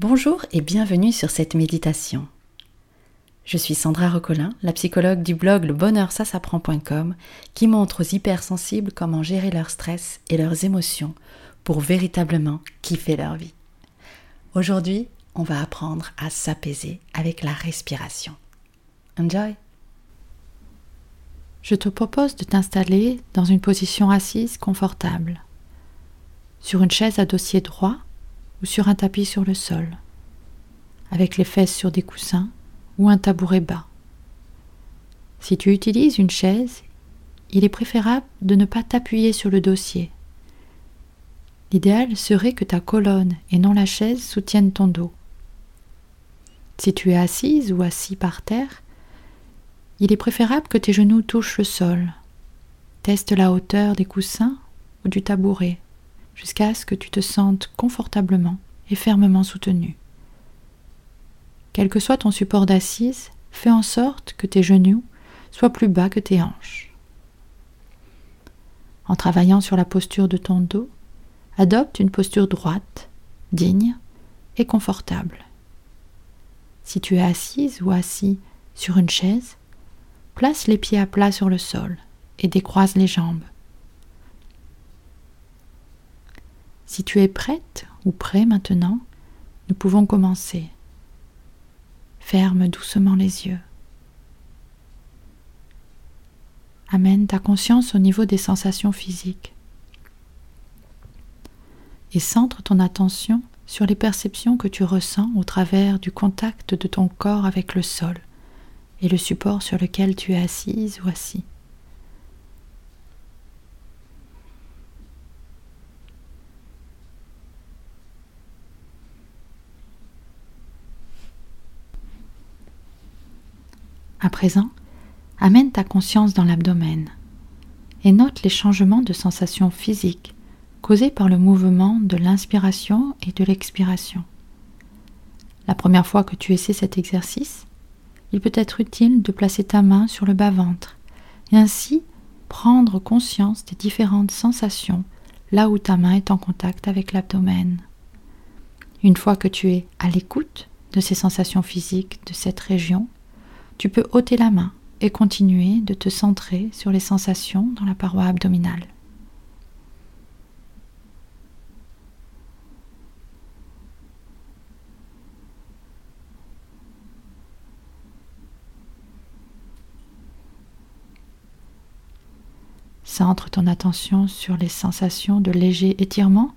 Bonjour et bienvenue sur cette méditation. Je suis Sandra Recolin, la psychologue du blog le qui montre aux hypersensibles comment gérer leur stress et leurs émotions pour véritablement kiffer leur vie. Aujourd'hui, on va apprendre à s'apaiser avec la respiration. Enjoy! Je te propose de t'installer dans une position assise confortable, sur une chaise à dossier droit ou sur un tapis sur le sol, avec les fesses sur des coussins ou un tabouret bas. Si tu utilises une chaise, il est préférable de ne pas t'appuyer sur le dossier. L'idéal serait que ta colonne et non la chaise soutiennent ton dos. Si tu es assise ou assis par terre, il est préférable que tes genoux touchent le sol. Teste la hauteur des coussins ou du tabouret jusqu'à ce que tu te sentes confortablement et fermement soutenu. Quel que soit ton support d'assise, fais en sorte que tes genoux soient plus bas que tes hanches. En travaillant sur la posture de ton dos, adopte une posture droite, digne et confortable. Si tu es assise ou assis sur une chaise, place les pieds à plat sur le sol et décroise les jambes. Si tu es prête ou prêt maintenant, nous pouvons commencer. Ferme doucement les yeux. Amène ta conscience au niveau des sensations physiques et centre ton attention sur les perceptions que tu ressens au travers du contact de ton corps avec le sol et le support sur lequel tu es assise ou assis. À présent, amène ta conscience dans l'abdomen et note les changements de sensations physiques causés par le mouvement de l'inspiration et de l'expiration. La première fois que tu essaies cet exercice, il peut être utile de placer ta main sur le bas-ventre et ainsi prendre conscience des différentes sensations là où ta main est en contact avec l'abdomen. Une fois que tu es à l'écoute de ces sensations physiques de cette région, tu peux ôter la main et continuer de te centrer sur les sensations dans la paroi abdominale. Centre ton attention sur les sensations de léger étirement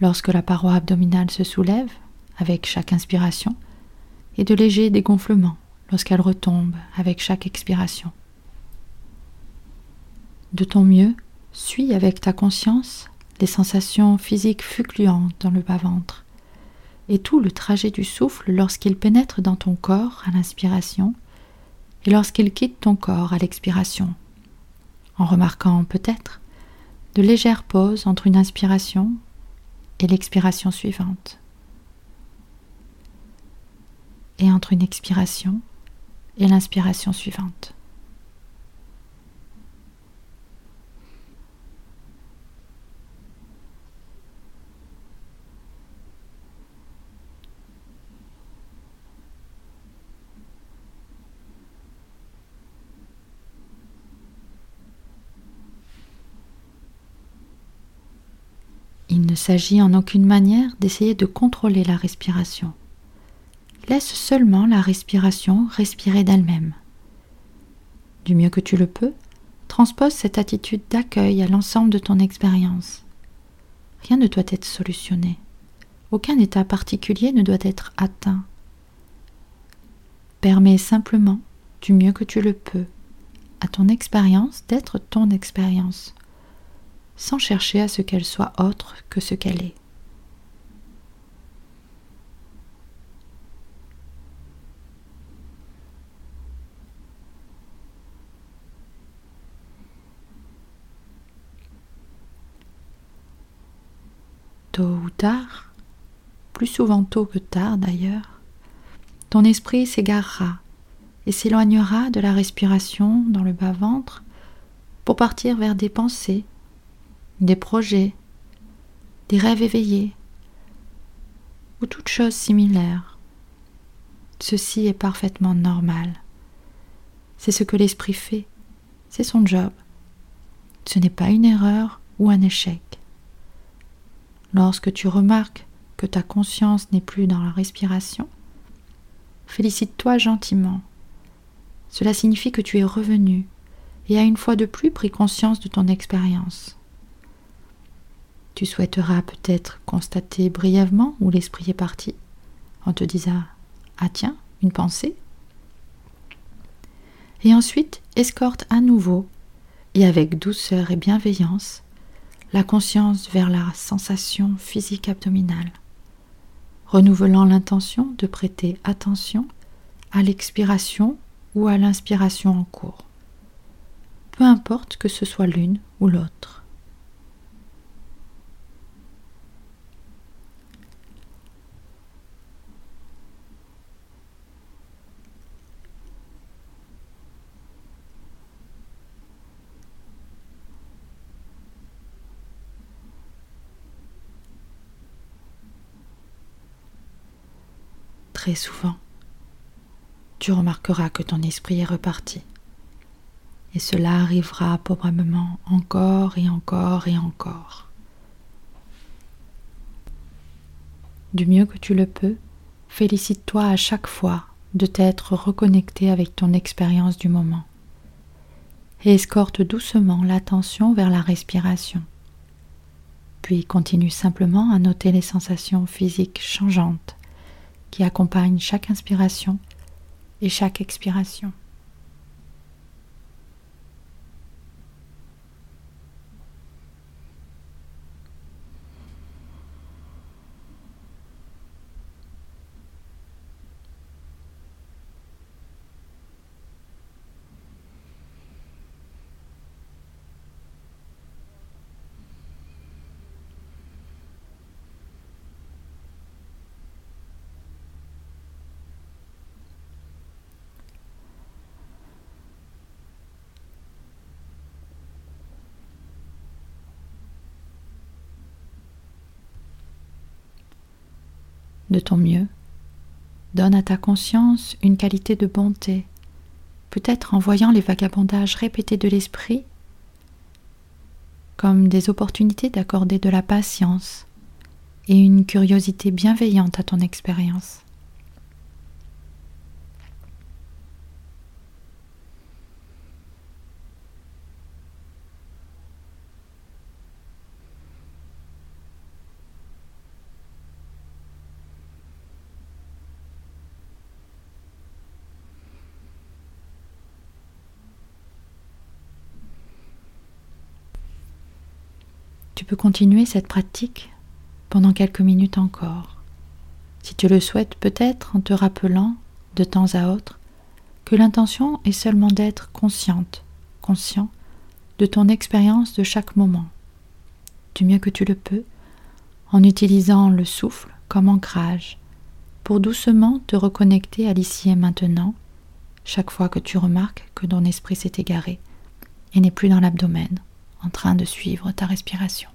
lorsque la paroi abdominale se soulève avec chaque inspiration et de léger dégonflement lorsqu'elle retombe avec chaque expiration. De ton mieux, suis avec ta conscience les sensations physiques fluctuantes dans le bas-ventre et tout le trajet du souffle lorsqu'il pénètre dans ton corps à l'inspiration et lorsqu'il quitte ton corps à l'expiration, en remarquant peut-être de légères pauses entre une inspiration et l'expiration suivante, et entre une expiration et l'inspiration suivante. Il ne s'agit en aucune manière d'essayer de contrôler la respiration laisse seulement la respiration respirer d'elle-même. Du mieux que tu le peux, transpose cette attitude d'accueil à l'ensemble de ton expérience. Rien ne doit être solutionné. Aucun état particulier ne doit être atteint. Permets simplement, du mieux que tu le peux, à ton expérience d'être ton expérience, sans chercher à ce qu'elle soit autre que ce qu'elle est. tôt ou tard, plus souvent tôt que tard d'ailleurs, ton esprit s'égarera et s'éloignera de la respiration dans le bas-ventre pour partir vers des pensées, des projets, des rêves éveillés, ou toute chose similaire. Ceci est parfaitement normal. C'est ce que l'esprit fait, c'est son job. Ce n'est pas une erreur ou un échec. Lorsque tu remarques que ta conscience n'est plus dans la respiration, félicite-toi gentiment. Cela signifie que tu es revenu et as une fois de plus pris conscience de ton expérience. Tu souhaiteras peut-être constater brièvement où l'esprit est parti, en te disant Ah tiens, une pensée Et ensuite, escorte à nouveau, et avec douceur et bienveillance, la conscience vers la sensation physique abdominale, renouvelant l'intention de prêter attention à l'expiration ou à l'inspiration en cours peu importe que ce soit l'une ou l'autre. Souvent, tu remarqueras que ton esprit est reparti. Et cela arrivera probablement encore et encore et encore. Du mieux que tu le peux, félicite-toi à chaque fois de t'être reconnecté avec ton expérience du moment. Et escorte doucement l'attention vers la respiration. Puis continue simplement à noter les sensations physiques changeantes qui accompagnent chaque inspiration et chaque expiration. De ton mieux. Donne à ta conscience une qualité de bonté, peut-être en voyant les vagabondages répétés de l'esprit comme des opportunités d'accorder de la patience et une curiosité bienveillante à ton expérience. Peux continuer cette pratique pendant quelques minutes encore, si tu le souhaites peut-être en te rappelant de temps à autre que l'intention est seulement d'être consciente, conscient de ton expérience de chaque moment, du mieux que tu le peux, en utilisant le souffle comme ancrage, pour doucement te reconnecter à l'ici et maintenant, chaque fois que tu remarques que ton esprit s'est égaré et n'est plus dans l'abdomen en train de suivre ta respiration.